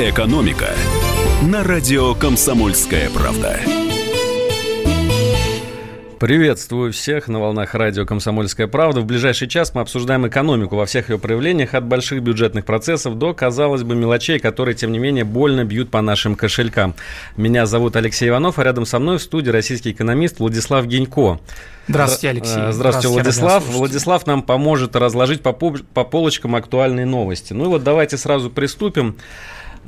«Экономика» на радио «Комсомольская правда». Приветствую всех на волнах радио «Комсомольская правда». В ближайший час мы обсуждаем экономику во всех ее проявлениях, от больших бюджетных процессов до, казалось бы, мелочей, которые, тем не менее, больно бьют по нашим кошелькам. Меня зовут Алексей Иванов, а рядом со мной в студии российский экономист Владислав Генько. Здравствуйте, Алексей. Здравствуйте, Здравствуйте Владислав. Владислав нам поможет разложить по, по полочкам актуальные новости. Ну и вот давайте сразу приступим.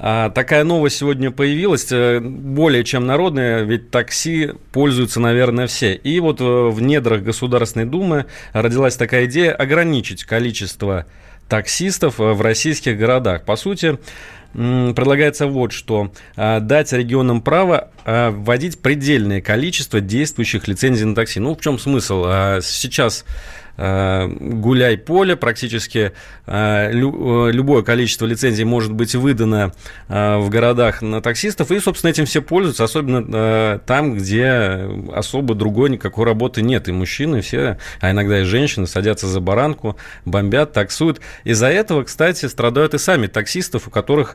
А, такая новость сегодня появилась, э, более чем народная, ведь такси пользуются, наверное, все. И вот э, в недрах Государственной Думы родилась такая идея ограничить количество таксистов э, в российских городах. По сути, предлагается вот что. Дать регионам право вводить предельное количество действующих лицензий на такси. Ну, в чем смысл? Сейчас Э, гуляй поле, практически любое количество лицензий может быть выдано в городах на таксистов, и, собственно, этим все пользуются, особенно там, где особо другой никакой работы нет, и мужчины все, а иногда и женщины садятся за баранку, бомбят, таксуют. Из-за этого, кстати, страдают и сами таксистов, у которых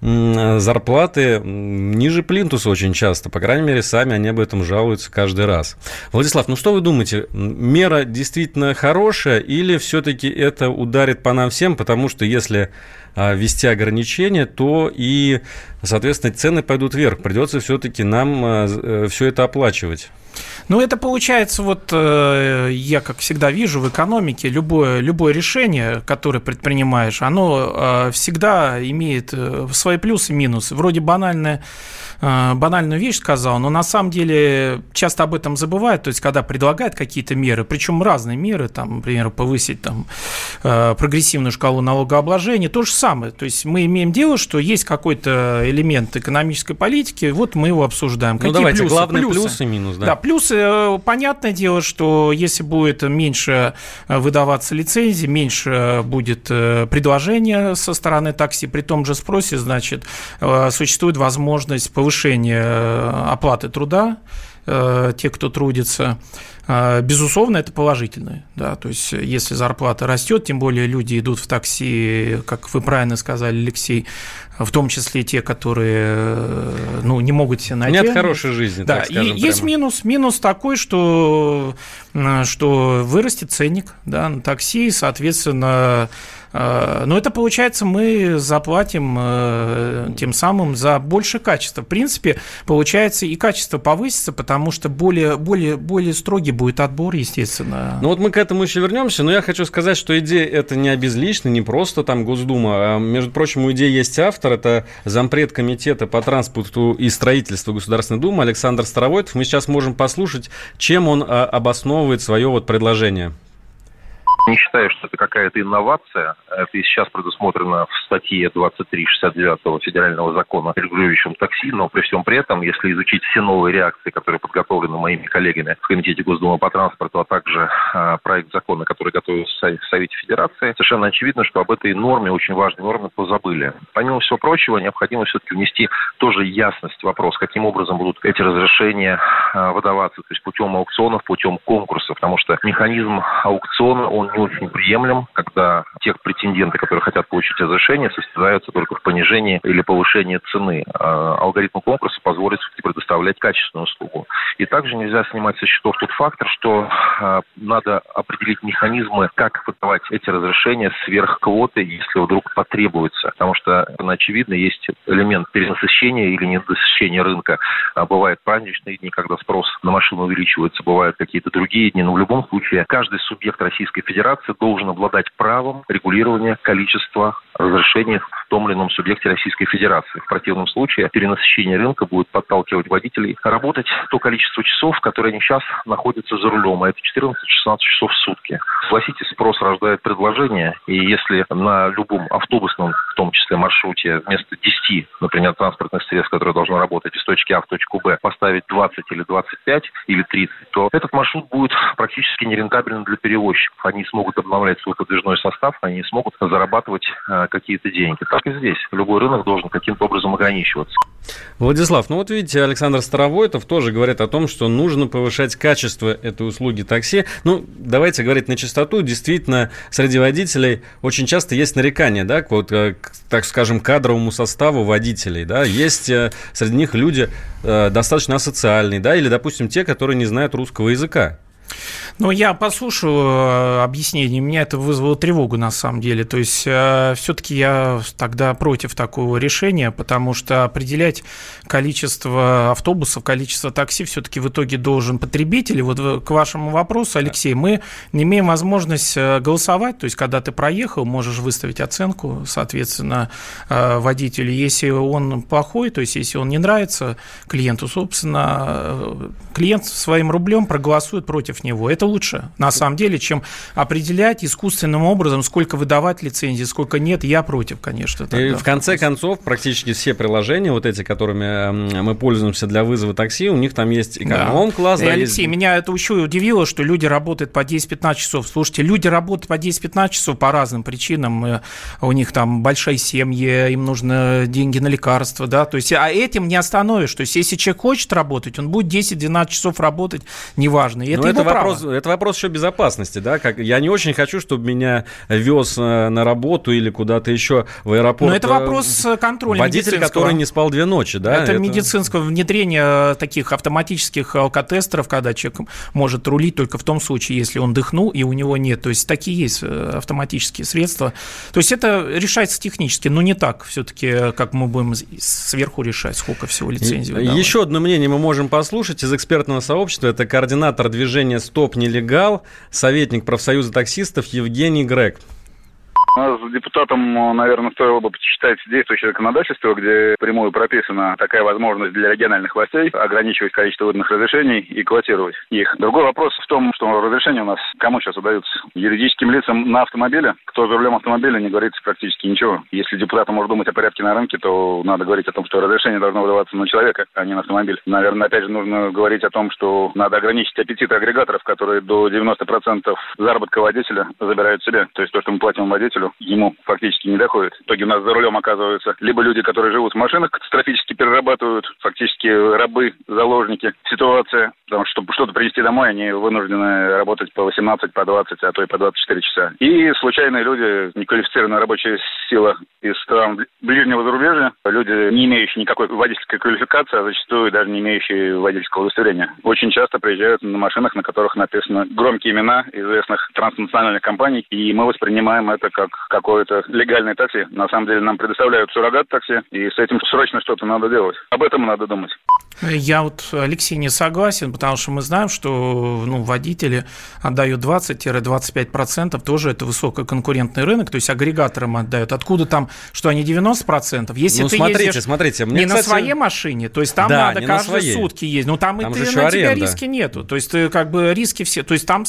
зарплаты ниже плинтуса очень часто. По крайней мере, сами они об этом жалуются каждый раз. Владислав, ну что вы думаете, мера действительно хорошая или все-таки это ударит по нам всем, потому что если а, ввести ограничения, то и, соответственно, цены пойдут вверх. Придется все-таки нам а, э, все это оплачивать. Ну, это получается, вот э, я, как всегда вижу в экономике, любое, любое решение, которое предпринимаешь, оно э, всегда имеет свои плюсы и минусы. Вроде банальное Э, банальную вещь сказал, но на самом деле часто об этом забывают, то есть когда предлагают какие-то меры, причем разные меры, там, например, повысить там, э, прогрессивную шкалу налогообложения, то же самое. То есть мы имеем дело, что есть какой-то элемент экономической политики, вот мы его обсуждаем. Ну, Какие давайте, плюсы? главные плюсы. плюсы и минус. Да. да, плюсы, э, понятное дело, что если будет меньше выдаваться лицензий, меньше будет предложения со стороны такси, при том же спросе, значит, существует возможность повышение э, оплаты труда э, те, кто трудится. Э, безусловно, это положительное. Да, то есть, если зарплата растет, тем более люди идут в такси, как вы правильно сказали, Алексей, в том числе те, которые ну, не могут себе найти. Нет хорошей жизни, да, так скажем. И есть минус. Минус такой, что, что вырастет ценник да, на такси, и, соответственно, Э, но это получается мы заплатим э, тем самым за больше качества. В принципе, получается и качество повысится, потому что более, более, более строгий будет отбор, естественно. Ну вот мы к этому еще вернемся, но я хочу сказать, что идея это не обезлична, не просто там Госдума. А, между прочим, у идеи есть автор, это зампред комитета по транспорту и строительству Государственной Думы Александр Старовойтов. Мы сейчас можем послушать, чем он а, обосновывает свое вот предложение. Не считаю, что это какая-то инновация. Это и сейчас предусмотрено в статье 2369 федерального закона, регулирующем такси, но при всем при этом, если изучить все новые реакции, которые подготовлены моими коллегами в Комитете Госдумы по транспорту, а также э, проект закона, который готовится в Совете Федерации, совершенно очевидно, что об этой норме, очень важной норме, позабыли. Помимо всего прочего, необходимо все-таки внести тоже ясность в вопрос, каким образом будут эти разрешения э, выдаваться, то есть путем аукционов, путем конкурсов, потому что механизм аукциона, он не очень приемлем, когда тех претенденты, которые хотят получить разрешение, состязаются только в понижении или повышении цены. А алгоритм конкурса позволит предоставлять качественную услугу. И также нельзя снимать со счетов тот фактор, что а, надо определить механизмы, как выдавать эти разрешения сверх квоты, если вдруг потребуется. Потому что, очевидно, есть элемент перенасыщения или недосыщения рынка. А бывают праздничные дни, когда спрос на машину увеличивается, бывают какие-то другие дни, но в любом случае каждый субъект Российской Федерации Федерации должен обладать правом регулирования количества разрешений, в том или ином субъекте Российской Федерации. В противном случае перенасыщение рынка будет подталкивать водителей работать то количество часов, которые они сейчас находятся за рулем, а это 14-16 часов в сутки. Согласитесь, спрос рождает предложение, и если на любом автобусном, в том числе маршруте, вместо 10, например, транспортных средств, которые должны работать из точки А в точку Б, поставить 20 или 25 или 30, то этот маршрут будет практически нерентабельным для перевозчиков. Они смогут обновлять свой подвижной состав, они смогут зарабатывать э, какие-то деньги. Так и здесь. Любой рынок должен каким-то образом ограничиваться. Владислав, ну вот видите, Александр Старовойтов тоже говорит о том, что нужно повышать качество этой услуги такси. Ну, давайте говорить на чистоту. Действительно, среди водителей очень часто есть нарекания, да, к, вот, э, к, так скажем, кадровому составу водителей, да. Есть э, среди них люди э, достаточно асоциальные, да, или, допустим, те, которые не знают русского языка. Ну, я послушаю э, объяснение, меня это вызвало тревогу на самом деле. То есть, э, все-таки я тогда против такого решения, потому что определять количество автобусов, количество такси все-таки в итоге должен потребитель. И вот к вашему вопросу, Алексей, мы не имеем возможность э, голосовать, то есть, когда ты проехал, можешь выставить оценку, соответственно, водителю. Если он плохой, то есть, если он не нравится клиенту, собственно, клиент своим рублем проголосует против него. Это лучше, на самом деле, чем определять искусственным образом, сколько выдавать лицензии, сколько нет. Я против, конечно. Тогда. И в конце концов, практически все приложения, вот эти, которыми мы пользуемся для вызова такси, у них там есть эконом-класс. Да. И, Алексей, есть... меня это еще удивило, что люди работают по 10-15 часов. Слушайте, люди работают по 10-15 часов по разным причинам. У них там большие семьи, им нужны деньги на лекарства, да, то есть, а этим не остановишь. То есть, если человек хочет работать, он будет 10-12 часов работать, неважно. И это, это вопрос. Это вопрос еще безопасности, да, как я не очень хочу, чтобы меня вез э, на работу или куда-то еще в аэропорт. Но это э, вопрос э, контроля Водитель, который не спал две ночи, да? Это, это... медицинское внедрение таких автоматических алкотестеров, когда человек может рулить только в том случае, если он дыхнул и у него нет. То есть такие есть автоматические средства. То есть это решается технически, но не так все-таки, как мы будем сверху решать, сколько всего лицензий. Еще одно мнение мы можем послушать из экспертного сообщества. Это координатор движения «Стоп нелегал», советник профсоюза таксистов Евгений Грег. Нас депутатам, наверное, стоило бы почитать действующее законодательство, где прямую прописана такая возможность для региональных властей ограничивать количество выданных разрешений и квотировать их. Другой вопрос в том, что разрешения у нас кому сейчас выдаются? Юридическим лицам на автомобиле? Кто за рулем автомобиля, не говорится практически ничего. Если депутат может думать о порядке на рынке, то надо говорить о том, что разрешение должно выдаваться на человека, а не на автомобиль. Наверное, опять же, нужно говорить о том, что надо ограничить аппетиты агрегаторов, которые до 90% заработка водителя забирают себе. То есть то, что мы платим водителю, водителю ему фактически не доходит. В итоге у нас за рулем оказываются либо люди, которые живут в машинах, катастрофически перерабатывают, фактически рабы, заложники. Ситуация, потому что чтобы что-то принести домой, они вынуждены работать по 18, по 20, а то и по 24 часа. И случайные люди, неквалифицированная рабочая сила из стран ближнего зарубежья, люди, не имеющие никакой водительской квалификации, а зачастую даже не имеющие водительского удостоверения, очень часто приезжают на машинах, на которых написаны громкие имена известных транснациональных компаний, и мы воспринимаем это как какое-то легальное такси. На самом деле нам предоставляют суррогат такси, и с этим срочно что-то надо делать. Об этом надо думать. Я вот, Алексей, не согласен, потому что мы знаем, что ну, водители отдают 20-25%, тоже это высококонкурентный рынок, то есть агрегаторам отдают. Откуда там, что они 90%? Если ну, ты смотрите, ездишь смотрите, мне, не кстати... на своей машине, то есть там да, надо каждые сутки ездить, ну там, там и ты, на аренда. тебя риски нету, то есть ты как бы риски все, то есть там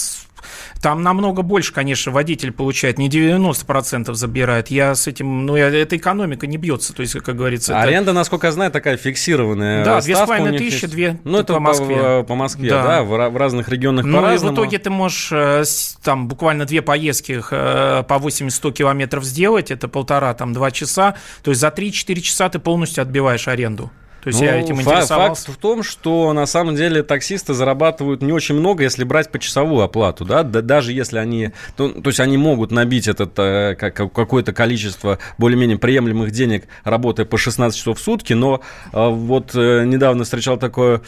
там намного больше, конечно, водитель получает, не 90% забирает. Я с этим, ну, я, эта экономика не бьется, то есть, как говорится. Аренда, это... насколько я знаю, такая фиксированная. Да, две половиной тысячи, две Ну, это по Москве. По, по Москве, да, да в, в разных регионах Ну, и в итоге ты можешь э, там буквально две поездки э, по 80-100 километров сделать, это полтора, там, два часа, то есть за 3-4 часа ты полностью отбиваешь аренду. То есть ну, я этим интересовался. Факт в том, что на самом деле таксисты зарабатывают не очень много, если брать почасовую оплату, да, даже если они, то, то есть они могут набить этот э, какое-то количество более-менее приемлемых денег, работая по 16 часов в сутки, но э, вот э, недавно встречал такое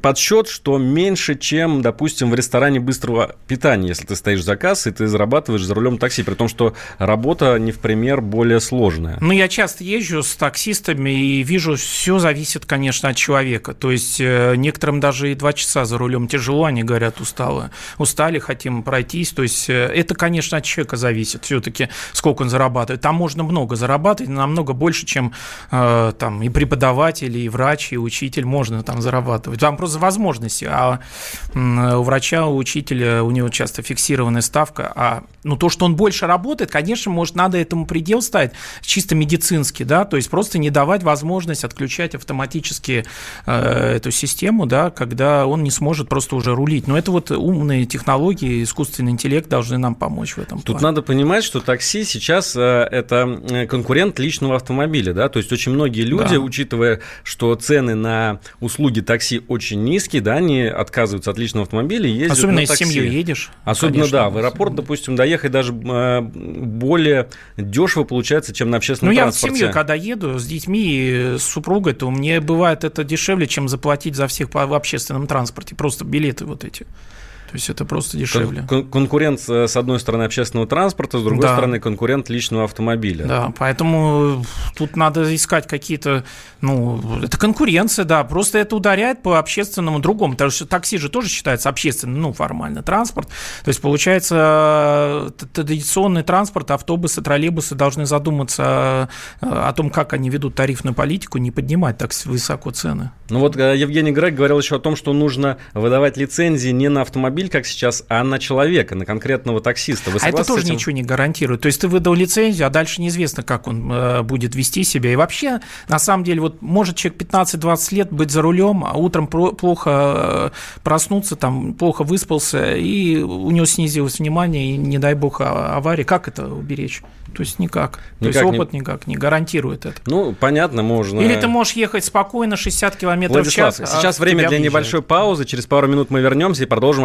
подсчет, что меньше, чем, допустим, в ресторане быстрого питания, если ты стоишь за кассой, ты зарабатываешь за рулем такси, при том, что работа не в пример более сложная. Ну, я часто езжу с таксистами и вижу, все зависит, конечно, от человека. То есть э, некоторым даже и два часа за рулем тяжело, они говорят, устало, устали, хотим пройтись. То есть э, это, конечно, от человека зависит все-таки, сколько он зарабатывает. Там можно много зарабатывать, намного больше, чем э, там и преподаватель, и врач, и учитель можно там зарабатывать. Там просто возможности. А у врача, у учителя, у него часто фиксированная ставка. А ну, то, что он больше работает, конечно, может, надо этому предел ставить чисто медицински, да, то есть просто не давать возможность отключать автоматически э, эту систему, да, когда он не сможет просто уже рулить. Но это вот умные технологии, искусственный интеллект должны нам помочь в этом. Тут плане. надо понимать, что такси сейчас э, это э, конкурент личного автомобиля, да, то есть очень многие люди, да. учитывая, что цены на услуги такси очень низкие, да, они отказываются от личного автомобиля и ездят Особенно на такси. если с семьей едешь. Особенно, конечно, да, в аэропорт, допустим, доехать даже э, более дешево получается, чем на общественном ну, транспорте. Ну, я в семью, когда еду с детьми, с супругой, то мне бывает это дешевле, чем заплатить за всех в общественном транспорте, просто билеты вот эти. То есть это просто дешевле. Кон- конкурент, с одной стороны, общественного транспорта, с другой да. стороны, конкурент личного автомобиля. Да, поэтому тут надо искать какие-то, ну, это конкуренция, да, просто это ударяет по общественному другому, потому что такси же тоже считается общественным, ну, формально, транспорт. То есть, получается, традиционный транспорт, автобусы, троллейбусы должны задуматься о том, как они ведут тарифную политику, не поднимать так высоко цены. Ну вот э, Евгений Грег говорил еще о том, что нужно выдавать лицензии не на автомобиль, автомобиль, как сейчас, а на человека, на конкретного таксиста. Вы а это тоже ничего не гарантирует. То есть ты выдал лицензию, а дальше неизвестно, как он э, будет вести себя. И вообще, на самом деле, вот может человек 15-20 лет быть за рулем, а утром плохо э, проснуться, там, плохо выспался, и у него снизилось внимание, и, не дай бог, а, авария. Как это уберечь? То есть никак. никак То есть опыт не... никак не гарантирует это. Ну, понятно, можно. Или ты можешь ехать спокойно 60 километров Владислав, в час. А сейчас а время для въезжает. небольшой паузы. Через пару минут мы вернемся и продолжим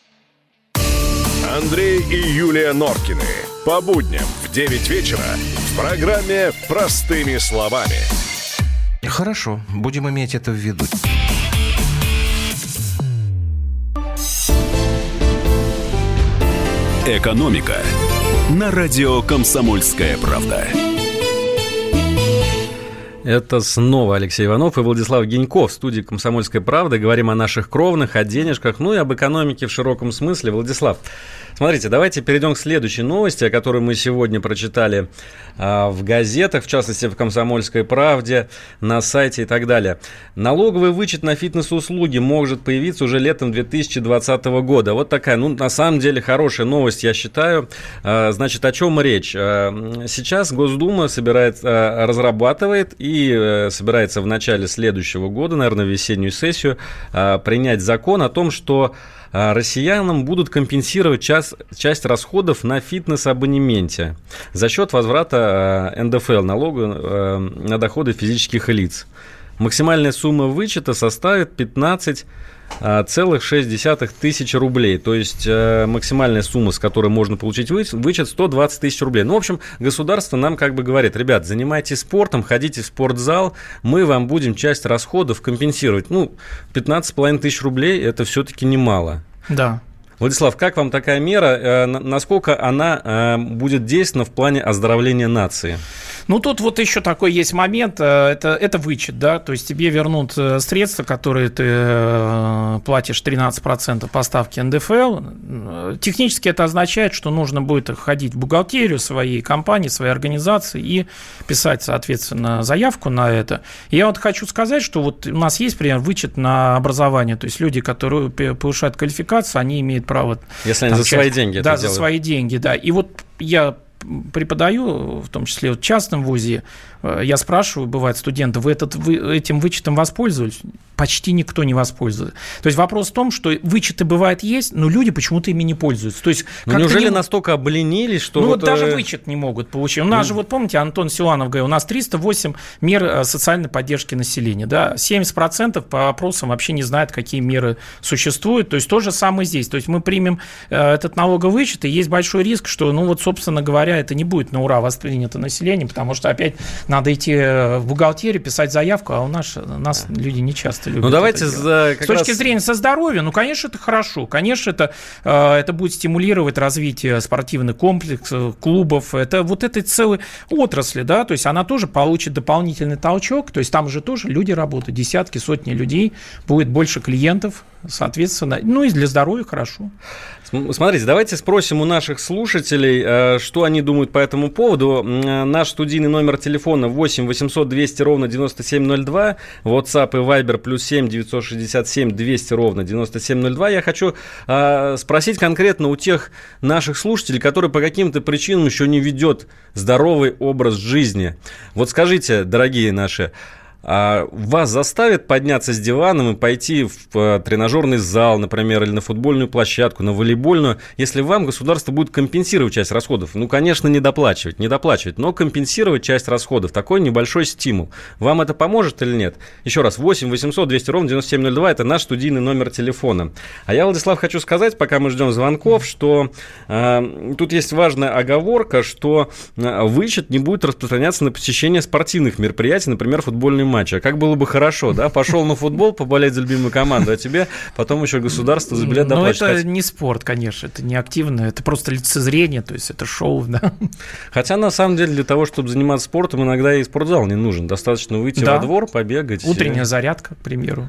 Андрей и Юлия Норкины. По будням в 9 вечера в программе «Простыми словами». Хорошо, будем иметь это в виду. «Экономика» на радио «Комсомольская правда». Это снова Алексей Иванов и Владислав Геньков в студии «Комсомольская правда». Говорим о наших кровных, о денежках, ну и об экономике в широком смысле. Владислав, смотрите, давайте перейдем к следующей новости, о которой мы сегодня прочитали а, в газетах, в частности в «Комсомольской правде», на сайте и так далее. Налоговый вычет на фитнес-услуги может появиться уже летом 2020 года. Вот такая, ну, на самом деле, хорошая новость, я считаю. А, значит, о чем речь? А, сейчас Госдума собирает, разрабатывает и э, собирается в начале следующего года, наверное, весеннюю сессию, принять закон о том, что россиянам будут компенсировать часть, часть расходов на фитнес-абонементе за счет возврата НДФЛ, налога на доходы физических лиц. Максимальная сумма вычета составит 15 целых 6 тысяч рублей. То есть э, максимальная сумма, с которой можно получить вычет, 120 тысяч рублей. Ну, в общем, государство нам как бы говорит, ребят, занимайтесь спортом, ходите в спортзал, мы вам будем часть расходов компенсировать. Ну, 15,5 тысяч рублей – это все-таки немало. Да. Владислав, как вам такая мера? Э, насколько она э, будет действенна в плане оздоровления нации? Ну, тут вот еще такой есть момент, э, это, это вычет, да, то есть тебе вернут средства, которые ты платишь 13% поставки НДФЛ. Технически это означает, что нужно будет ходить в бухгалтерию своей компании, своей организации и писать, соответственно, заявку на это. Я вот хочу сказать, что вот у нас есть, например, вычет на образование, то есть люди, которые повышают квалификацию, они имеют право... Если они за свои деньги Да, за свои деньги, да. И вот я преподаю, в том числе в частном вузе, э, я спрашиваю, бывает, студенты, вы, этот, вы этим вычетом воспользовались? Почти никто не воспользуется. То есть вопрос в том, что вычеты бывает есть, но люди почему-то ими не пользуются. То есть ну, неужели не... настолько обленились, что... Ну вот, вот даже э, вычет не могут получить. У нас ну... же, вот помните, Антон Силанов говорил, у нас 308 мер э, социальной поддержки населения, да, 70% по опросам вообще не знают, какие меры существуют. То есть то же самое здесь. То есть мы примем этот налоговый вычет, и есть большой риск, что, ну вот, собственно говоря, это не будет на ура воспринято населением, потому что опять надо идти в бухгалтерию, писать заявку, а у нас, нас люди не часто любят. Ну давайте за, С точки раз... зрения со здоровья, ну, конечно, это хорошо. Конечно, это, э, это будет стимулировать развитие спортивных комплексов, клубов. Это вот этой целой отрасли, да, то есть она тоже получит дополнительный толчок. То есть там же тоже люди работают, десятки, сотни людей, будет больше клиентов, соответственно, ну и для здоровья хорошо. Смотрите, давайте спросим у наших слушателей, э, что они думают по этому поводу. Наш студийный номер телефона 8 800 200 ровно 9702, WhatsApp и Viber плюс 7 967 200 ровно 9702. Я хочу э, спросить конкретно у тех наших слушателей, которые по каким-то причинам еще не ведет здоровый образ жизни. Вот скажите, дорогие наши, вас заставят подняться с диваном и пойти в э, тренажерный зал, например, или на футбольную площадку, на волейбольную, если вам государство будет компенсировать часть расходов. Ну, конечно, не доплачивать, не доплачивать, но компенсировать часть расходов. Такой небольшой стимул. Вам это поможет или нет? Еще раз, 8 800 200 ровно 9702 – это наш студийный номер телефона. А я, Владислав, хочу сказать, пока мы ждем звонков, что э, тут есть важная оговорка, что э, вычет не будет распространяться на посещение спортивных мероприятий, например, футбольной матча. Как было бы хорошо, да? Пошел на футбол, поболеть за любимую команду, а тебе потом еще государство за билет доплачивает. Но это не спорт, конечно, это не активно, это просто лицезрение, то есть это шоу, да. Хотя, на самом деле, для того, чтобы заниматься спортом, иногда и спортзал не нужен. Достаточно выйти да. во двор, побегать. Утренняя зарядка, к примеру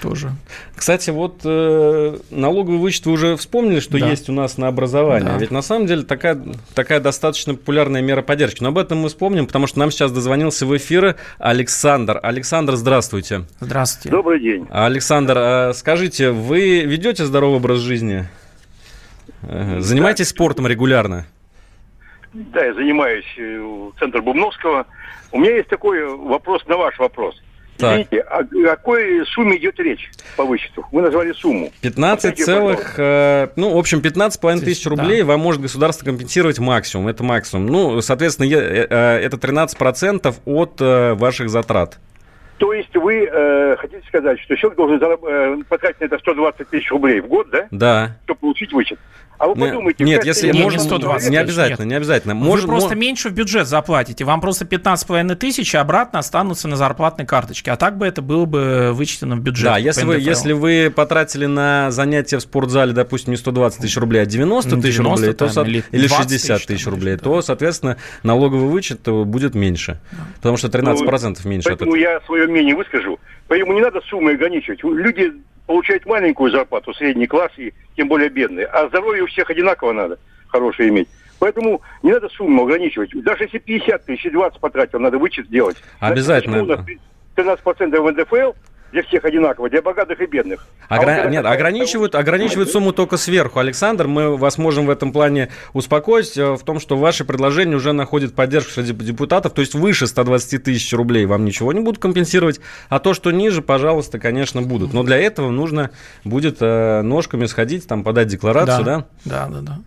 тоже. Кстати, вот э, налоговый вычет вы уже вспомнили, что да. есть у нас на образование. Да. Ведь на самом деле такая, такая достаточно популярная мера поддержки. Но об этом мы вспомним, потому что нам сейчас дозвонился в эфир Александр. Александр, здравствуйте. Здравствуйте. Добрый день. Александр, э, скажите, вы ведете здоровый образ жизни? Э, занимаетесь да. спортом регулярно? Да, я занимаюсь э, в центре Бубновского. У меня есть такой вопрос на ваш вопрос. Так. Извините, о какой сумме идет речь по вычету? Вы назвали сумму. 15 целых, э, ну, в общем, 15,5 тысяч рублей да. вам может государство компенсировать максимум, это максимум. Ну, соответственно, э, э, это 13% от э, ваших затрат. То есть вы э, хотите сказать, что человек должен зараб- э, потратить на это 120 тысяч рублей в год, да? Да. Чтобы получить вычет. А вы подумайте... Нет, если не, можно... 120 не обязательно, нет. не обязательно. Может, вы просто мож... меньше в бюджет заплатите. Вам просто 15,5 тысяч обратно останутся на зарплатной карточке. А так бы это было бы вычтено в бюджет. Да, если вы, если вы потратили на занятия в спортзале, допустим, не 120 тысяч рублей, а 90 тысяч рублей, то, или, или 60 тысяч рублей, да. то, соответственно, налоговый вычет будет меньше. Потому что 13% ну, меньше. Поэтому я свое мнение выскажу. Поэтому не надо суммы ограничивать. Люди получают маленькую зарплату, средний класс и тем более бедные. А здоровье у всех одинаково надо, хорошее иметь. Поэтому не надо сумму ограничивать. Даже если 50 тысяч, 20 потратил, надо вычет сделать. Обязательно. Значит, 13% НДФЛ, для всех одинаково, для богатых и бедных. Огра... А вот Нет, ограничивают, ограничивают сумму только сверху. Александр, мы вас можем в этом плане успокоить э, в том, что ваши предложения уже находят поддержку среди депутатов, то есть выше 120 тысяч рублей вам ничего не будут компенсировать, а то, что ниже, пожалуйста, конечно, будут. Но для этого нужно будет э, ножками сходить, там подать декларацию, да? Да, да, да.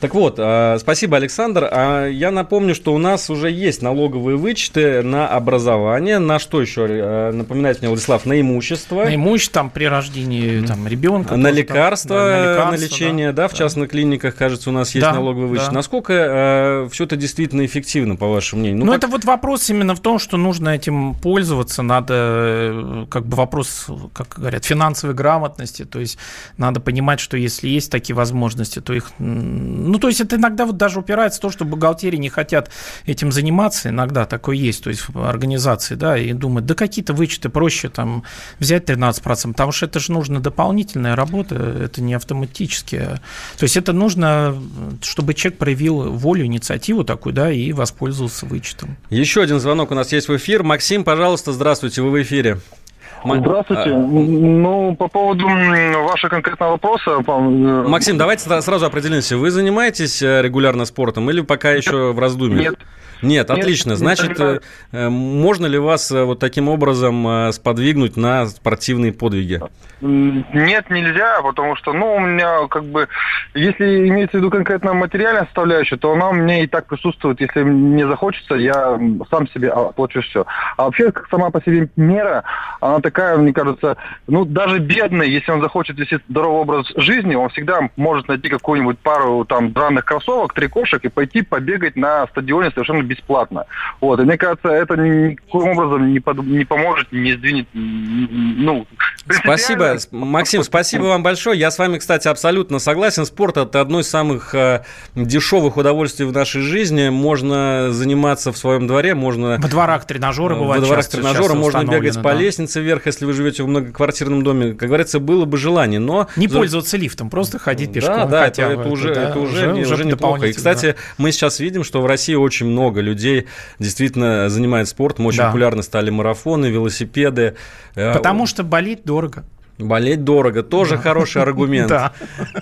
Так вот, а, спасибо, Александр. А я напомню, что у нас уже есть налоговые вычеты на образование, на что еще, э, напоминает мне Владислав, на имущество. На имущество, там, при рождении там, ребенка. На лекарства, да, на, лекарства, на лечение, да, да в да. частных клиниках, кажется, у нас есть да, налоговый вычет. Да. Насколько э, все это действительно эффективно, по вашему мнению? Ну, ну как... это вот вопрос именно в том, что нужно этим пользоваться, надо, э, как бы вопрос, как говорят, финансовой грамотности, то есть надо понимать, что если есть такие возможности, то их ну, то есть это иногда вот даже упирается в то, что бухгалтерии не хотят этим заниматься, иногда такое есть, то есть организации, да, и думают, да какие-то вычеты проще там взять 13%, потому что это же нужно дополнительная работа, это не автоматически. То есть это нужно, чтобы человек проявил волю, инициативу такую, да, и воспользовался вычетом. Еще один звонок у нас есть в эфир. Максим, пожалуйста, здравствуйте, вы в эфире. Здравствуйте. А, ну, по поводу вашего конкретного вопроса... Э, Максим, давайте сразу определимся. Вы занимаетесь э, регулярно спортом или пока еще в раздумье? Нет. Нет, отлично. Значит, э, э, можно ли вас э, вот таким образом сподвигнуть на спортивные подвиги? Нет, нельзя, потому что, ну, у меня как бы, если имеется в виду конкретно материальная составляющая, то она у меня и так присутствует. Если мне захочется, я сам себе оплачу все. А вообще, как сама по себе мера, она такая, мне кажется, ну, даже бедный, если он захочет вести здоровый образ жизни, он всегда может найти какую-нибудь пару там драных кроссовок, три кошек и пойти побегать на стадионе совершенно бесплатно. Вот. И мне кажется, это никаким образом не, под, не поможет, не сдвинет. Ну, Спасибо, Максим, спасибо вам большое. Я с вами, кстати, абсолютно согласен. Спорт – это одно из самых э, дешевых удовольствий в нашей жизни. Можно заниматься в своем дворе, можно... Во дворах тренажеры бывают Во дворах тренажеры, можно бегать да. по лестнице вверх, если вы живете в многоквартирном доме. Как говорится, было бы желание, но... Не пользоваться лифтом, просто ходить пешком. Да, да, это, это, уже, да, это уже, уже, уже неплохо. И, кстати, да. мы сейчас видим, что в России очень много много людей действительно занимается спортом. Очень да. популярны стали марафоны, велосипеды. Э, Потому что болеть дорого. Болеть дорого, тоже да. хороший аргумент. Да.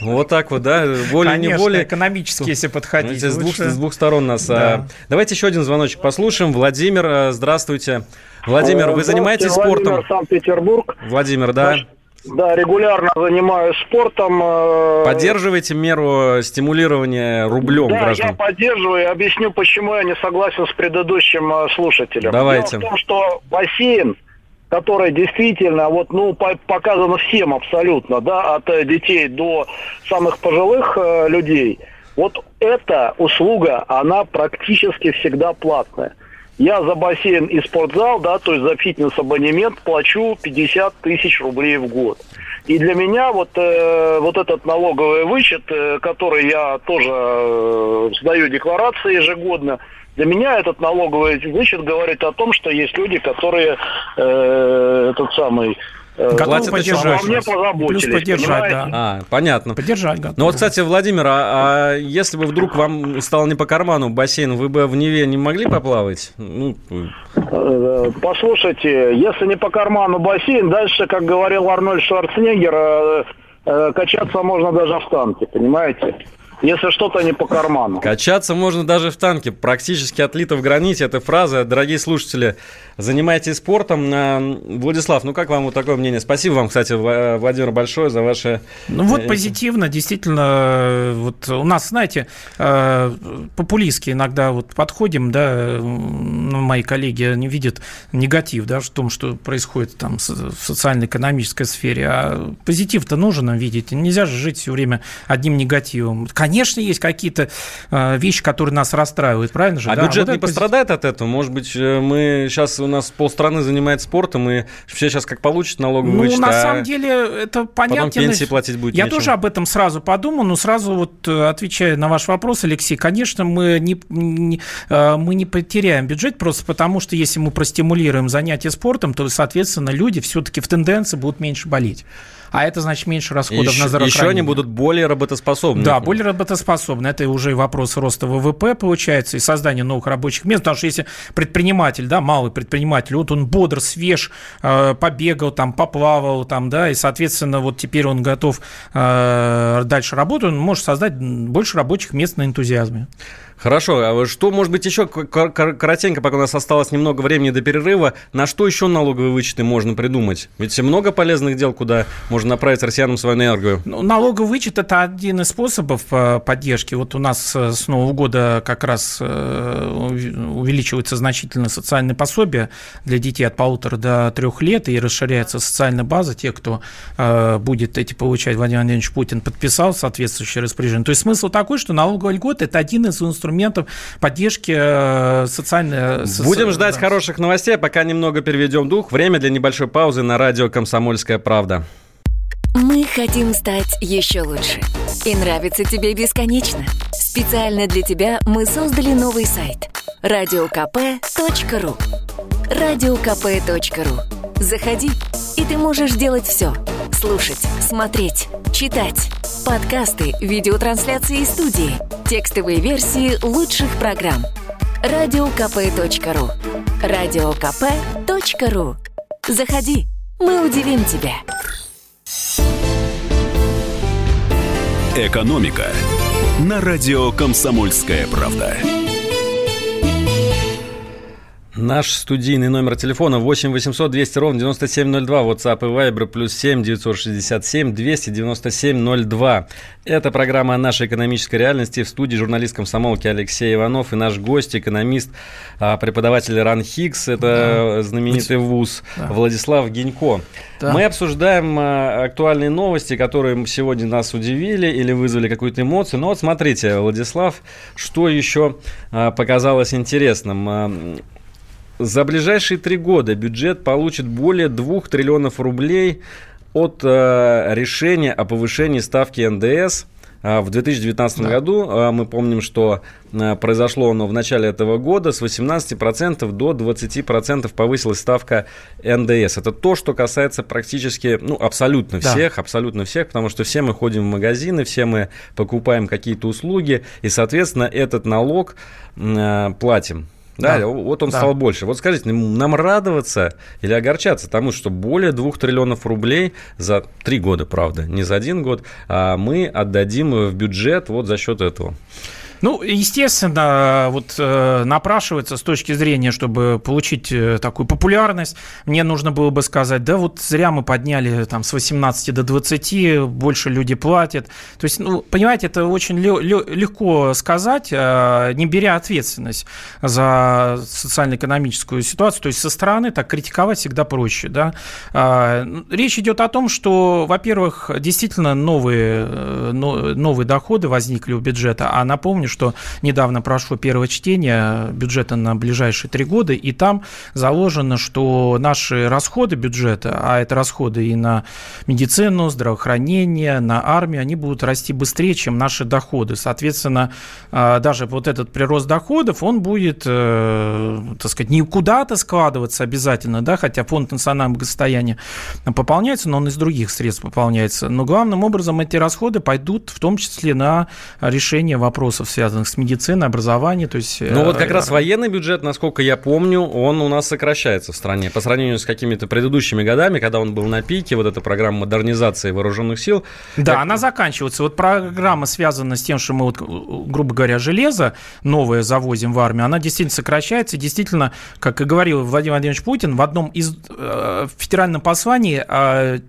Вот так вот, да, более не более. экономически, если подходить. С двух, с двух сторон нас. А, да. Давайте еще один звоночек послушаем. Владимир, э, здравствуйте. Владимир, вы занимаетесь спортом? Владимир, Санкт-Петербург. Владимир, да. Да, регулярно занимаюсь спортом. Э, Поддерживаете меру стимулирования рублем да, граждан? я поддерживаю и объясню, почему я не согласен с предыдущим э, слушателем. Давайте. Дело в том, что бассейн, который действительно вот, ну, показан всем абсолютно, да, от э, детей до самых пожилых людей, вот эта услуга, она практически всегда платная. Я за бассейн и спортзал, да, то есть за фитнес-абонемент плачу 50 тысяч рублей в год. И для меня вот, э, вот этот налоговый вычет, э, который я тоже э, сдаю декларации ежегодно, для меня этот налоговый вычет говорит о том, что есть люди, которые э, этот самый Э, готовы поддержать. Мне Плюс поддержать, понимаете? да. А, понятно. Поддержать готовы. Ну вот, кстати, Владимир, а, а если бы вдруг вам стало не по карману бассейн, вы бы в Неве не могли поплавать? Ну, э, Послушайте, если не по карману бассейн, дальше, как говорил Арнольд Шварценеггер, э, качаться можно даже в танке, понимаете? Если что-то не по карману. Качаться можно даже в танке. Практически отлито в граните эта фраза. Дорогие слушатели, занимайтесь спортом. Владислав, ну как вам вот такое мнение? Спасибо вам, кстати, Владимир, большое за ваше... Ну вот э, позитивно, действительно, вот у нас, знаете, э, популистски иногда вот подходим, да, ну, мои коллеги, они видят негатив, да, в том, что происходит там в социально-экономической сфере, а позитив-то нужно видеть. Нельзя же жить все время одним негативом. Конечно, есть какие-то э, вещи, которые нас расстраивают, правильно же? А да? бюджет вот не пострадает от этого? Может быть, мы сейчас у нас полстраны занимается спортом, и все сейчас как получат налоговый ну, вычет, на а самом деле, это понятно. Потом пенсии платить будет Я нечем. тоже об этом сразу подумал, но сразу вот э, отвечая на ваш вопрос, Алексей, конечно, мы не, не, э, мы не потеряем бюджет, просто потому что если мы простимулируем занятия спортом, то, соответственно, люди все-таки в тенденции будут меньше болеть а это значит меньше расходов еще, на здравоохранение. Еще они будут более работоспособны. Да, более работоспособны. Это уже вопрос роста ВВП получается и создания новых рабочих мест, потому что если предприниматель, да, малый предприниматель, вот он бодр, свеж, э, побегал, там, поплавал, там, да, и, соответственно, вот теперь он готов э, дальше работать, он может создать больше рабочих мест на энтузиазме. Хорошо, а что, может быть, еще коротенько, пока у нас осталось немного времени до перерыва, на что еще налоговые вычеты можно придумать? Ведь много полезных дел, куда можно направить россиянам свою энергию. Ну, налоговый вычет – это один из способов э, поддержки. Вот у нас э, с Нового года как раз э, увеличивается значительно социальное пособие для детей от полутора до трех лет, и расширяется социальная база. Те, кто будет эти получать, Владимир Владимирович Путин подписал соответствующее распоряжение. То есть смысл такой, что налоговый льгот – это один из инструментов инструментов поддержки э, социальной... Будем ждать да. хороших новостей, а пока немного переведем дух. Время для небольшой паузы на радио «Комсомольская правда». Мы хотим стать еще лучше. И нравится тебе бесконечно. Специально для тебя мы создали новый сайт – радиокп.ру радиокп.ру Заходи, и ты можешь делать все – Слушать, смотреть, читать. Подкасты, видеотрансляции студии, текстовые версии лучших программ. Радиокп.ру Радиокп.ру Заходи, Мы удивим тебя. «Экономика» на радио «Комсомольская правда». Наш студийный номер телефона 8 800 200 ровно 9702, WhatsApp и Viber, плюс 7 967 297 02. Это программа о нашей экономической реальности. В студии журналист комсомолки Алексей Иванов и наш гость, экономист, а, преподаватель РАН Хикс, это да. знаменитый вуз, да. Владислав Гинько. Да. Мы обсуждаем а, актуальные новости, которые сегодня нас удивили или вызвали какую-то эмоцию. Но вот смотрите, Владислав, что еще а, показалось интересным за ближайшие три года бюджет получит более 2 триллионов рублей от э, решения о повышении ставки НДС э, в 2019 да. году. Э, мы помним, что э, произошло оно в начале этого года. С 18% до 20% повысилась ставка НДС. Это то, что касается практически, ну, абсолютно да. всех, абсолютно всех, потому что все мы ходим в магазины, все мы покупаем какие-то услуги, и, соответственно, этот налог платим. Да, да, вот он да. стал больше. Вот скажите, нам радоваться или огорчаться тому, что более двух триллионов рублей за три года, правда, не за один год, а мы отдадим в бюджет вот за счет этого? Ну, естественно, вот э, напрашивается с точки зрения, чтобы получить э, такую популярность, мне нужно было бы сказать, да вот зря мы подняли там с 18 до 20, больше люди платят. То есть, ну, понимаете, это очень легко сказать, э, не беря ответственность за социально-экономическую ситуацию. То есть со стороны так критиковать всегда проще. Да? Речь идет о том, что, во-первых, действительно новые, новые доходы возникли у бюджета, а напомню, Напомню, что недавно прошло первое чтение бюджета на ближайшие три года, и там заложено, что наши расходы бюджета, а это расходы и на медицину, здравоохранение, на армию, они будут расти быстрее, чем наши доходы. Соответственно, а, даже вот этот прирост доходов, он будет, э, так сказать, не куда-то складываться обязательно, да, хотя фонд национального благосостояния пополняется, но он из других средств пополняется. Но главным образом эти расходы пойдут в том числе на решение вопросов, связанных с медициной, образованием. То есть, ну вот как э, раз военный бюджет, насколько я помню, он у нас сокращается в стране по сравнению с какими-то предыдущими годами, когда он был на пике, вот эта программа модернизации вооруженных сил. Да, как... она заканчивается. Вот программа связана с тем, что мы, вот, грубо говоря, железо новое завозим в армию, она действительно сокращается. И действительно, как и говорил Владимир Владимирович Путин, в одном из э, федеральном послании, э,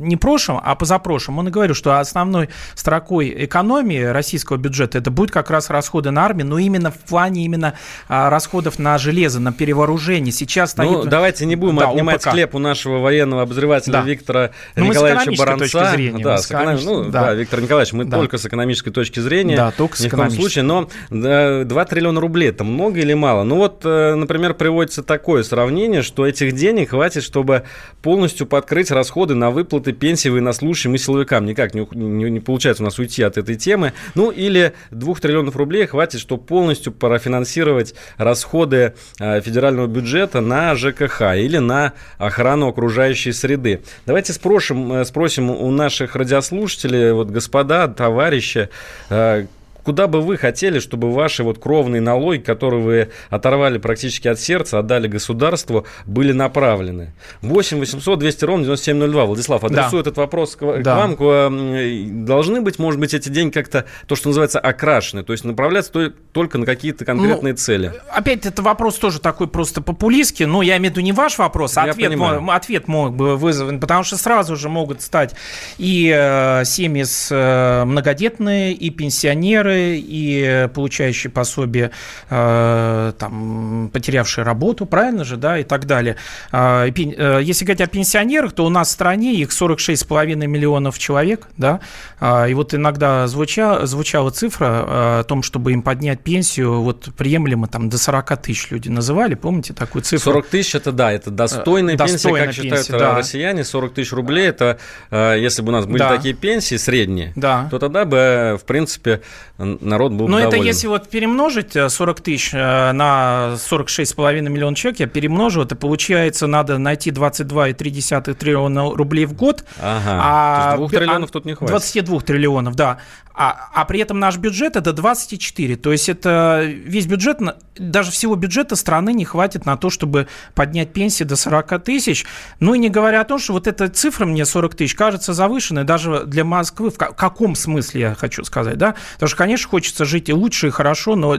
не прошлом, а позапрошлом, он и говорил, что основной строкой экономии российского бюджета это будет как как раз расходы на армию, но именно в плане именно а, расходов на железо, на перевооружение. Сейчас стоит... Ну, давайте не будем да, отнимать ОПК. склеп у нашего военного обозревателя да. Виктора ну, Николаевича Баранца. Зрения, да, с экономи... ну, да. да, Виктор Николаевич, мы да. только с экономической точки зрения. Да, только с Ни в коем случае. Но 2 триллиона рублей, это много или мало? Ну вот, э, например, приводится такое сравнение, что этих денег хватит, чтобы полностью подкрыть расходы на выплаты пенсии военнослужащим и силовикам. Никак не, не, не получается у нас уйти от этой темы. Ну или 2 триллионов триллионов рублей хватит, чтобы полностью профинансировать расходы э, федерального бюджета на ЖКХ или на охрану окружающей среды. Давайте спросим, э, спросим у наших радиослушателей, вот господа, товарищи, э, куда бы вы хотели, чтобы ваши вот кровные налоги, которые вы оторвали практически от сердца, отдали государству, были направлены? 8 800 200 ровно 9702. Владислав, адресую да. этот вопрос к, да. к вам. Должны быть, может быть, эти деньги как-то, то, что называется, окрашены, то есть направляться только на какие-то конкретные ну, цели? Опять, это вопрос тоже такой просто популистский, но я имею в виду не ваш вопрос, а ответ, мой, ответ мог бы вызван, потому что сразу же могут стать и э, семьи с э, многодетные, и пенсионеры, и получающие пособие, э, там, потерявшие работу, правильно же, да, и так далее. А, э, если говорить о пенсионерах, то у нас в стране их 46,5 миллионов человек, да, а, и вот иногда звучала, звучала цифра э, о том, чтобы им поднять пенсию, вот приемлемо там до 40 тысяч люди называли, помните такую цифру? 40 тысяч это да, это достойная, достойная пенсия, как пенсия, считают да. россияне, 40 тысяч рублей, это если бы у нас были да. такие пенсии средние, да. то тогда бы, в принципе, народ был Но доволен. это если вот перемножить 40 тысяч на 46,5 миллиона человек, я перемножу, это получается, надо найти 22,3 триллиона рублей в год. Ага, а, то есть 2 триллионов тут не хватит. 22 триллионов, да. А, а при этом наш бюджет это 24. То есть это весь бюджет, даже всего бюджета страны не хватит на то, чтобы поднять пенсии до 40 тысяч. Ну и не говоря о том, что вот эта цифра мне 40 тысяч кажется завышенной даже для Москвы. В каком смысле я хочу сказать, да? Потому что, конечно, хочется жить и лучше, и хорошо, но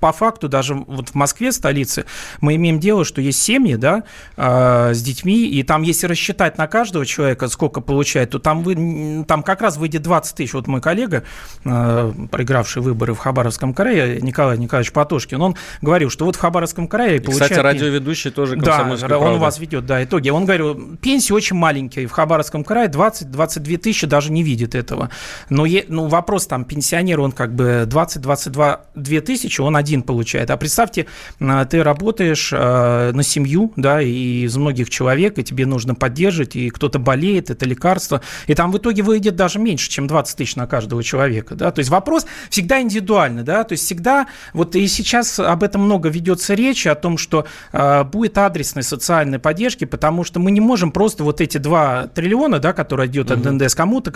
по факту даже вот в Москве, столице, мы имеем дело, что есть семьи, да, э, с детьми, и там, если рассчитать на каждого человека, сколько получает, то там, вы, там как раз выйдет 20 тысяч. Вот мой коллега, э, проигравший выборы в Хабаровском крае, Николай Николаевич Патошкин, он говорил, что вот в Хабаровском крае и, получает... Кстати, радиоведущий тоже Да, он правда. вас ведет, да, итоги. Он говорил, пенсии очень маленькие, в Хабаровском крае 20-22 тысячи даже не видит этого. Но е, ну, вопрос там, пенсионер, он как бы 20-22 тысячи, он один получает. А представьте, э, ты работаешь э, на семью, да, и из многих человек, и тебе нужно поддерживать, и кто-то болеет, это лекарство, и там в итоге выйдет даже меньше, чем 20 тысяч на каждого человека, да, то есть вопрос всегда индивидуальный, да, то есть всегда, вот и сейчас об этом много ведется речи, о том, что э, будет адресной социальной поддержки, потому что мы не можем просто вот эти 2 триллиона, да, которые идет от НДС, кому-то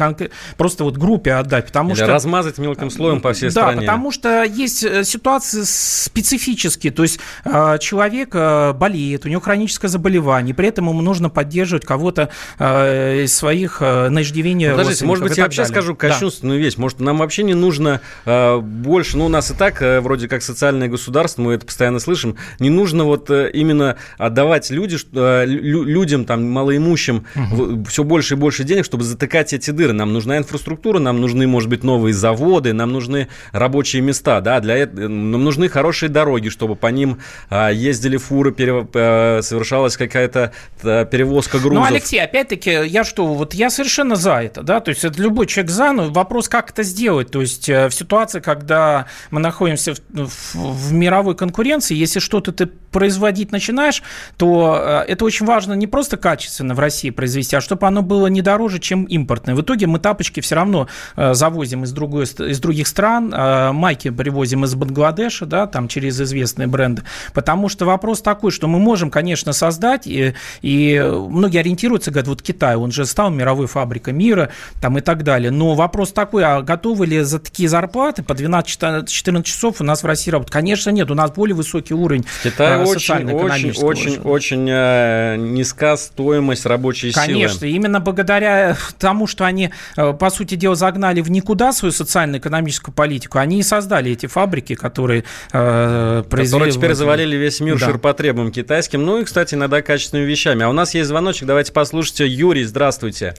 просто вот группе отдать, потому Или что... размазать мелким слоем по всей да, стране. Да, потому что есть э, ситуации специфические, то есть э, человек э, болеет, у него хроническое заболевание, при этом ему нужно поддерживать кого-то из своих на иждивение ну, Подождите, может быть, я вообще далее. скажу кощунственную да. вещь. Может, нам вообще не нужно больше, ну, у нас и так вроде как социальное государство, мы это постоянно слышим, не нужно вот именно отдавать люди, лю, людям, там, малоимущим угу. все больше и больше денег, чтобы затыкать эти дыры. Нам нужна инфраструктура, нам нужны, может быть, новые заводы, нам нужны рабочие места, да, для этого нам нужны хорошие дороги, чтобы по ним э, ездили фуры, пере, э, совершалась какая-то э, перевозка грузов. Ну, Алексей, опять-таки, я что, вот я совершенно за это, да, то есть это любой человек за, но вопрос, как это сделать, то есть э, в ситуации, когда мы находимся в, в, в мировой конкуренции, если что-то ты производить начинаешь, то это очень важно не просто качественно в России произвести, а чтобы оно было не дороже, чем импортное. В итоге мы тапочки все равно завозим из, другой, из других стран, майки привозим из Бангладеша, да, там через известные бренды, потому что вопрос такой, что мы можем, конечно, создать, и, и многие ориентируются, говорят, вот Китай, он же стал мировой фабрикой мира, там и так далее, но вопрос такой, а готовы ли за такие зарплаты по 12-14 часов у нас в России работать? Конечно, нет, у нас более высокий уровень Китай э, очень, очень, очень, очень э, низка стоимость рабочей Конечно, силы. Конечно, именно благодаря тому, что они, э, по сути дела, загнали в никуда свою социально-экономическую политику, они и создали эти фабрики, которые э, произвели... Которые теперь завалили весь мир да. ширпотребом китайским, ну и, кстати, иногда качественными вещами. А у нас есть звоночек, давайте послушайте. Юрий, здравствуйте.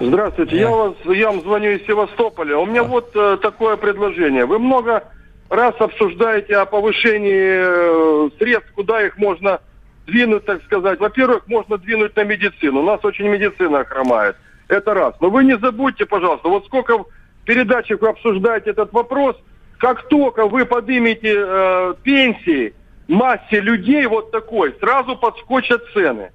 Здравствуйте, я, вас, я вам звоню из Севастополя. У меня вот э, такое предложение. Вы много раз обсуждаете о повышении э, средств, куда их можно двинуть, так сказать. Во-первых, можно двинуть на медицину. У нас очень медицина хромает. Это раз. Но вы не забудьте, пожалуйста, вот сколько передачах вы обсуждаете этот вопрос, как только вы поднимете э, пенсии массе людей вот такой, сразу подскочат цены.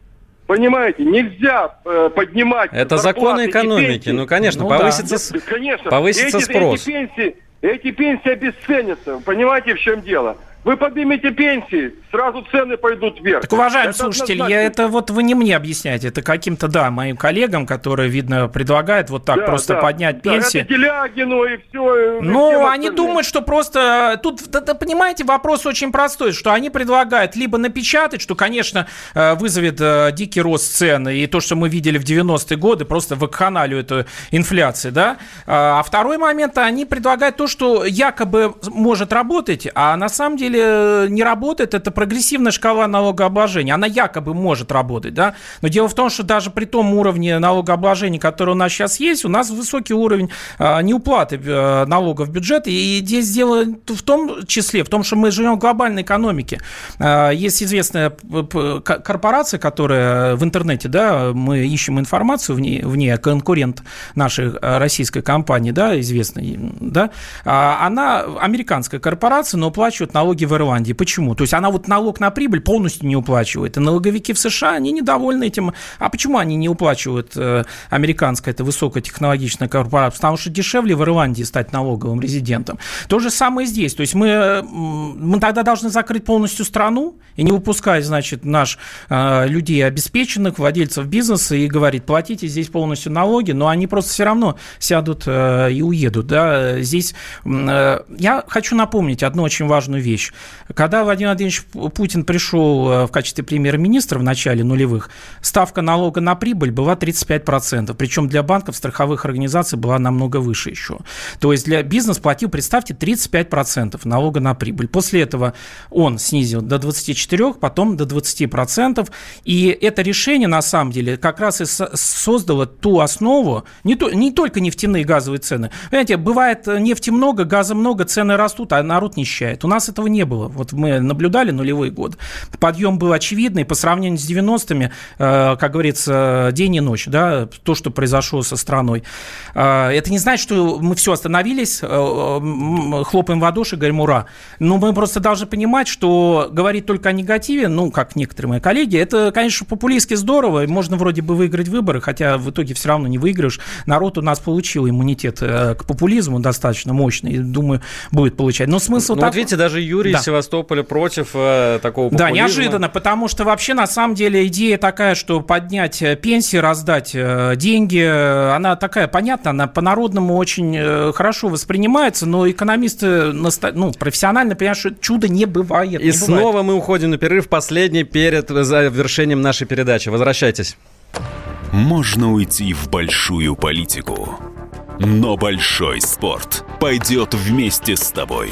Понимаете, нельзя э, поднимать. Это законы экономики. Ну, конечно, ну, повысится, да. конечно. повысится эти, спрос. Эти пенсии, эти пенсии обесценятся. Понимаете, в чем дело? Вы поднимете пенсии, сразу цены пойдут вверх. Так, уважаемый это слушатель, однозначно... я это вот вы не мне объясняете, это каким-то, да, моим коллегам, которые, видно, предлагают вот так да, просто да, поднять да, пенсии. Это Делягину и все. Ну, они думают, что просто... Тут, да, да, понимаете, вопрос очень простой, что они предлагают либо напечатать, что, конечно, э, вызовет э, дикий рост цен, и то, что мы видели в 90-е годы, просто вакханалию эту инфляции, да. А второй момент, они предлагают то, что якобы может работать, а на самом деле деле не работает, это прогрессивная шкала налогообложения. Она якобы может работать, да, но дело в том, что даже при том уровне налогообложения, который у нас сейчас есть, у нас высокий уровень а, неуплаты а, налогов в бюджет, и здесь дело в том числе, в том, что мы живем в глобальной экономике. А, есть известная корпорация, которая в интернете, да, мы ищем информацию в ней, в ней конкурент нашей российской компании, да, известной, да, она американская корпорация, но уплачивает налоги налоги в Ирландии. Почему? То есть она вот налог на прибыль полностью не уплачивает. И налоговики в США, они недовольны этим. А почему они не уплачивают э, американская, это высокотехнологичная корпорация? Потому что дешевле в Ирландии стать налоговым резидентом. То же самое здесь. То есть мы, мы тогда должны закрыть полностью страну и не выпускать, значит, наш э, людей обеспеченных, владельцев бизнеса и говорить, платите здесь полностью налоги, но они просто все равно сядут э, и уедут. Да? Здесь э, я хочу напомнить одну очень важную вещь. Когда Владимир Владимирович Путин пришел э, в качестве премьер-министра в начале нулевых, ставка налога на прибыль была 35%, причем для банков, страховых организаций была намного выше еще. То есть для бизнеса платил, представьте, 35% налога на прибыль. После этого он снизил до 24, потом до 20%. И это решение, на самом деле, как раз и создало ту основу, не, то, не только нефтяные и газовые цены. Понимаете, бывает нефти много, газа много, цены растут, а народ нищает. У нас этого не было. Вот мы наблюдали нулевой год. Подъем был очевидный. По сравнению с 90-ми, э, как говорится, день и ночь, да, то, что произошло со страной. Э, это не значит, что мы все остановились, э, хлопаем в ладоши, говорим ура. Но мы просто должны понимать, что говорить только о негативе, ну, как некоторые мои коллеги, это, конечно, популистски здорово, можно вроде бы выиграть выборы, хотя в итоге все равно не выиграешь. Народ у нас получил иммунитет к популизму достаточно мощный, и, думаю, будет получать. Но смысл ну, так... вот видите, даже Юрий да. Севастополя против э, такого популизма. Да, неожиданно, потому что вообще на самом деле идея такая, что поднять э, пенсии, раздать э, деньги, она такая понятна, она по-народному очень э, хорошо воспринимается, но экономисты ну, профессионально понимают, что чудо не бывает. И не снова бывает. мы уходим на перерыв, последний перед завершением нашей передачи. Возвращайтесь. Можно уйти в большую политику, но большой спорт пойдет вместе с тобой.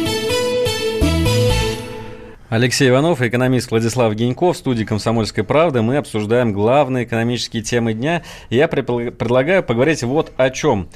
Алексей Иванов и экономист Владислав Геньков в студии «Комсомольской правды». Мы обсуждаем главные экономические темы дня. Я предлагаю поговорить вот о чем.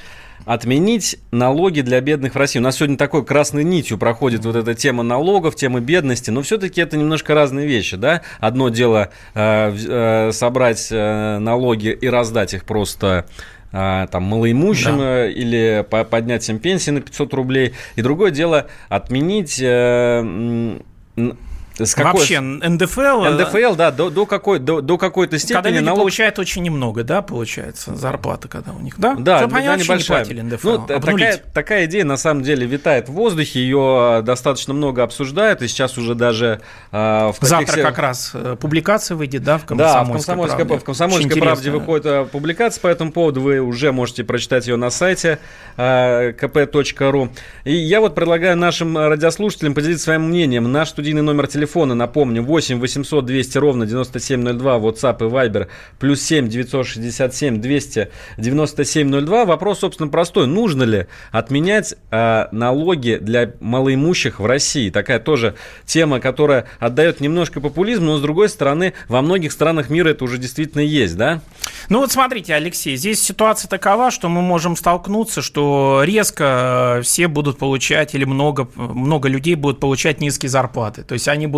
Отменить налоги для бедных в России. У нас сегодня такой красной нитью проходит вот эта тема налогов, тема бедности, но все-таки это немножко разные вещи, да? Одно дело э, э, собрать э, налоги и раздать их просто э, там малоимущим да. или поднять им пенсии на 500 рублей. И другое дело отменить э, с какой... Вообще, НДФЛ... НДФЛ, да, до, до, какой, до, до какой-то степени... Когда люди налог... получают очень немного, да, получается, зарплата, когда у них, да? Да, Чтобы они вообще небольшая. не платили НДФЛ, ну, такая, такая идея, на самом деле, витает в воздухе, ее достаточно много обсуждают, и сейчас уже даже э, в Завтра всех... как раз э, публикация выйдет, да, в «Комсомольской, да, в комсомольской правде». В «Комсомольской правде» выходит э, публикация по этому поводу, вы уже можете прочитать ее на сайте э, kp.ru. И я вот предлагаю нашим радиослушателям поделиться своим мнением. Наш студийный номер телефона телефона, напомню, 8 800 200 ровно 9702, WhatsApp и Viber, плюс 7 967 200 9702. Вопрос, собственно, простой. Нужно ли отменять э, налоги для малоимущих в России? Такая тоже тема, которая отдает немножко популизм, но, с другой стороны, во многих странах мира это уже действительно есть, да? Ну вот смотрите, Алексей, здесь ситуация такова, что мы можем столкнуться, что резко все будут получать или много, много людей будут получать низкие зарплаты. То есть они будут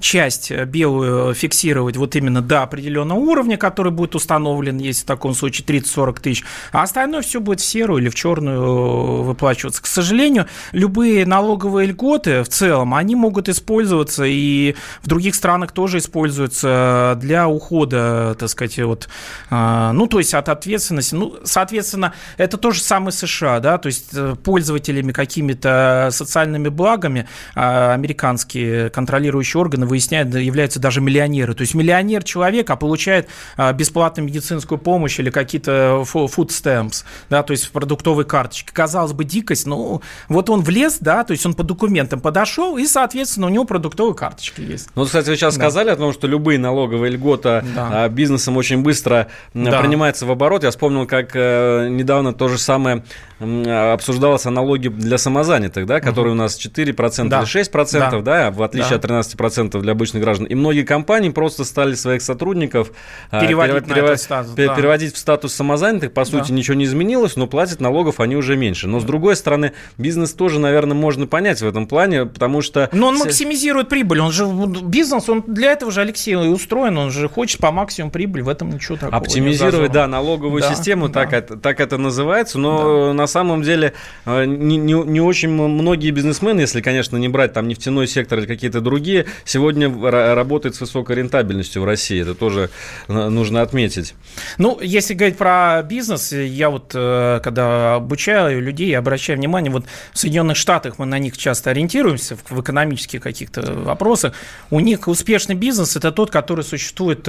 часть э, белую фиксировать вот именно до определенного уровня, который будет установлен, если в таком случае 30-40 тысяч, а остальное все будет в серую или в черную э, выплачиваться. К сожалению, любые налоговые льготы в целом, они могут использоваться и в других странах тоже используются для ухода, так сказать, вот, э, ну, то есть от ответственности. Ну, соответственно, это то же самое США, да, то есть пользователями какими-то социальными благами американские контролируют контролирующие органы выясняют, являются даже миллионеры. То есть миллионер человек, а получает а, бесплатную медицинскую помощь или какие-то food stamps, да, то есть в продуктовой карточке. Казалось бы, дикость, но вот он влез, да, то есть он по документам подошел, и, соответственно, у него продуктовые карточки есть. Ну, кстати, вы сейчас да. сказали о том, что любые налоговые льготы да. бизнесом очень быстро да. принимаются в оборот. Я вспомнил, как э, недавно то же самое обсуждалось о налоге для самозанятых, да, который угу. у нас 4% да. или 6%, да, да в отличие да. от 13% для обычных граждан. И многие компании просто стали своих сотрудников а, переводить, перев... перев... статус, да. переводить в статус самозанятых. По сути, да. ничего не изменилось, но платят налогов они уже меньше. Но, с другой стороны, бизнес тоже, наверное, можно понять в этом плане, потому что... Но он максимизирует прибыль. Он же бизнес, он для этого же, Алексей, и устроен. Он же хочет по максимуму прибыль. В этом ничего такого Оптимизировать, да, налоговую да, систему, да. Так, это, так это называется. Но да. на самом деле э, не, не, не очень многие бизнесмены, если, конечно, не брать там нефтяной сектор или какие-то другие, сегодня работают с высокой рентабельностью в России. Это тоже э, нужно отметить. Ну, если говорить про бизнес, я вот э, когда обучаю людей, обращаю внимание, вот в Соединенных Штатах мы на них часто ориентируемся в экономических каких-то вопросах. У них успешный бизнес – это тот, который существует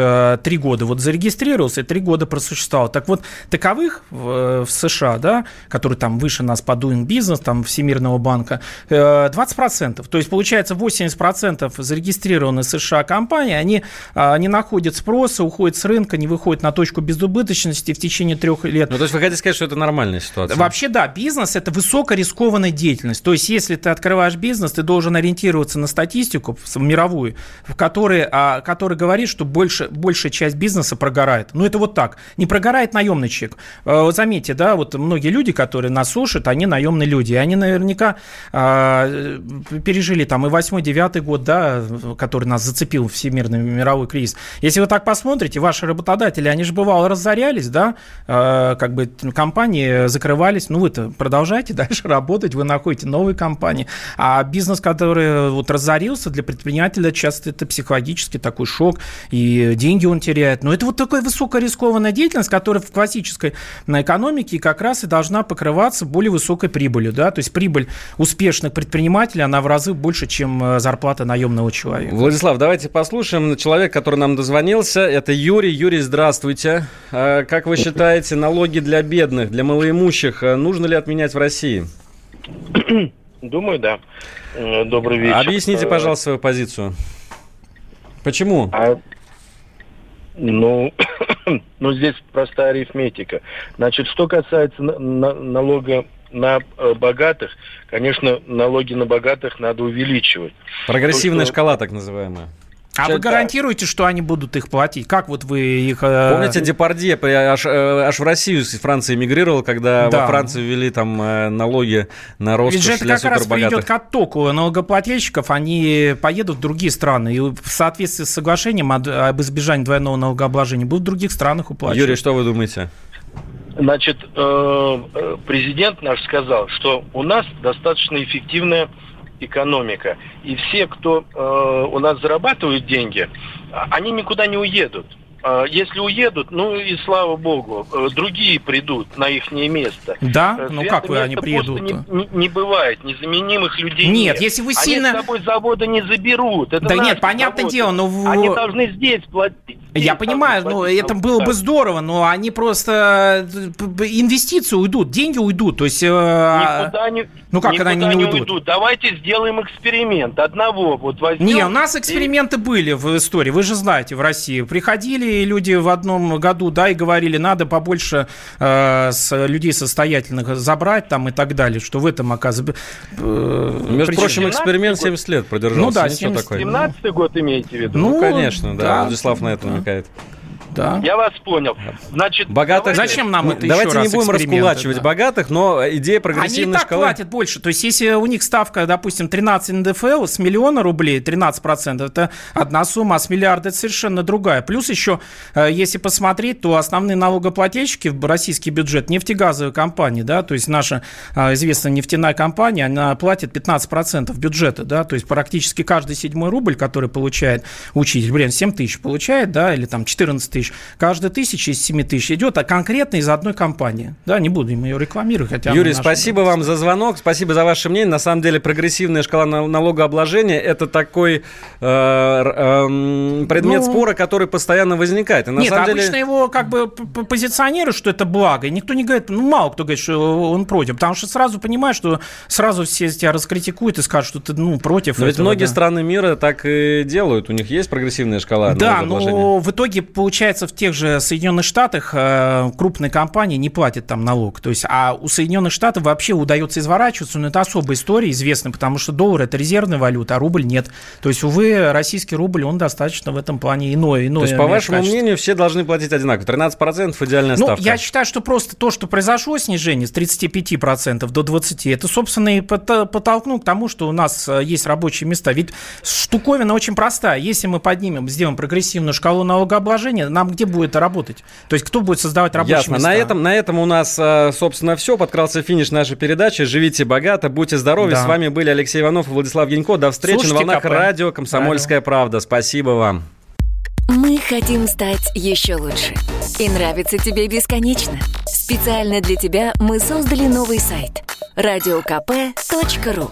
три года. Вот зарегистрировался, три года просуществовал. Так вот, таковых в США, да, которые там выше нас по Doing Business, там Всемирного банка, 20%. То есть, получается, 80% зарегистрированных США компаний, они не находят спроса, уходят с рынка, не выходят на точку безубыточности в течение трех лет. Ну, то есть, вы хотите сказать, что это нормальная ситуация? Вообще, да, бизнес – это высокорискованная деятельность. То есть, если ты открываешь бизнес, ты должен ориентироваться на статистику мировую, в которой, а, который говорит, что больше, большая часть бизнеса прогорает. Ну, это вот так. Не прогорает наемный человек. Э, заметьте, да, вот многие люди, которые нас слушают, они наемные люди. И они наверняка пережили там и 8-9 год, да, который нас зацепил всемирный мировой кризис. Если вы так посмотрите, ваши работодатели, они же бывало разорялись, да, э, как бы компании закрывались, ну вы-то продолжаете дальше работать, вы находите новые компании. А бизнес, который вот разорился для предпринимателя, часто это психологически такой шок, и деньги он теряет. Но это вот такая высокорискованная деятельность, которая в классической на экономике как раз и должна покрываться более высокой прибылью. Да? То есть прибыль успешных предпринимателей, она в разы больше, чем э, зарплата наемного человека. Владислав, давайте послушаем. Человек, который нам дозвонился, это Юрий. Юрий, здравствуйте. А, как вы считаете, налоги для бедных, для малоимущих, э, нужно ли отменять в России? Думаю, да. Э, добрый вечер. Объясните, пожалуйста, свою позицию. Почему? А, ну, ну, здесь простая арифметика. Значит, что касается на, на, налога на э, богатых, конечно, налоги на богатых надо увеличивать. Прогрессивная То, что... шкала, так называемая. А вы гарантируете, что они будут их платить? Как вот вы их... Э, Помните, Депардье аж, э, аж в Россию из Франции эмигрировал, когда да. во Франции ввели там налоги на роскошь Ведь же это для как раз приведет к оттоку налогоплательщиков, они поедут в другие страны, и в соответствии с соглашением об избежании двойного налогообложения будут в других странах уплачивать. Юрий, что вы думаете? Значит, президент наш сказал, что у нас достаточно эффективная экономика. И все, кто э, у нас зарабатывают деньги, они никуда не уедут. А, если уедут, ну и слава богу, э, другие придут на их место. Да? Э, ну как вы они приедут? Не, не, не бывает, незаменимых людей нет. Нет, если вы сильно... Они с собой завода не заберут. Это да нет, понятное заводы. дело, но... В... Они должны здесь платить. Я понимаю, ну это было бы здорово, но они просто... Э, инвестиции уйдут, деньги уйдут, то есть... Никуда не... Ну как они не, не уйдут? уйдут? Давайте сделаем эксперимент. Одного вот возьмем... Не, у нас эксперименты и... были в истории, вы же знаете, в России. Приходили люди в одном году, да, и говорили, надо побольше э, с людей состоятельных забрать там и так далее, что в этом оказывается... Э, Между прочим, эксперимент 70 лет продержался. Ну да, 70... 17 год имеете в виду? Ну, ну конечно, да, да. Владислав на это намекает. Да. Я вас понял. Значит, богатых... Зачем нам это Давайте не будем раскулачивать да. богатых, но идея прогрессивной Они так платят больше. То есть, если у них ставка, допустим, 13 НДФЛ с миллиона рублей, 13%, это одна сумма, а с миллиарда это совершенно другая. Плюс еще, э, если посмотреть, то основные налогоплательщики в российский бюджет нефтегазовые компании, да, то есть наша э, известная нефтяная компания, она платит 15% бюджета, да, то есть практически каждый седьмой рубль, который получает учитель, блин, 7 тысяч получает, да, или там 14 тысяч. Каждая тысяча из 7 тысяч идет а конкретно из одной компании. Да, не будем ее рекламировать. Хотя Юрий, спасибо вам за звонок, спасибо за ваше мнение. На самом деле прогрессивная шкала налогообложения – это такой э, э, предмет ну, спора, который постоянно возникает. И на нет, самом обычно деле... его как бы позиционируют, что это благо. И никто не говорит, ну мало кто говорит, что он против, потому что сразу понимаешь, что сразу все тебя раскритикуют и скажут, что ты ну, против. Но этого, ведь многие да. страны мира так и делают. У них есть прогрессивная шкала Да, но в итоге получается в тех же Соединенных Штатах э, крупные компании не платят там налог. То есть, а у Соединенных Штатов вообще удается изворачиваться, но это особая история, известная, потому что доллар это резервная валюта, а рубль нет. То есть, увы, российский рубль, он достаточно в этом плане иной. иной То есть, по вашему качество. мнению, все должны платить одинаково? 13% идеальная ну, ставка? Я считаю, что просто то, что произошло снижение с 35% до 20%, это, собственно, и подтолкнуло к тому, что у нас э, есть рабочие места. Ведь штуковина очень простая. Если мы поднимем, сделаем прогрессивную шкалу налогообложения, нам где будет работать? То есть, кто будет создавать рабочие Ясно. места? На этом, на этом у нас, э, собственно, все. Подкрался финиш нашей передачи. Живите богато, будьте здоровы. Да. С вами были Алексей Иванов и Владислав Янько. До встречи Слушайте на волнах КП. радио «Комсомольская радио. правда». Спасибо вам. Мы хотим стать еще лучше. И нравится тебе бесконечно. Специально для тебя мы создали новый сайт – радиокп.ру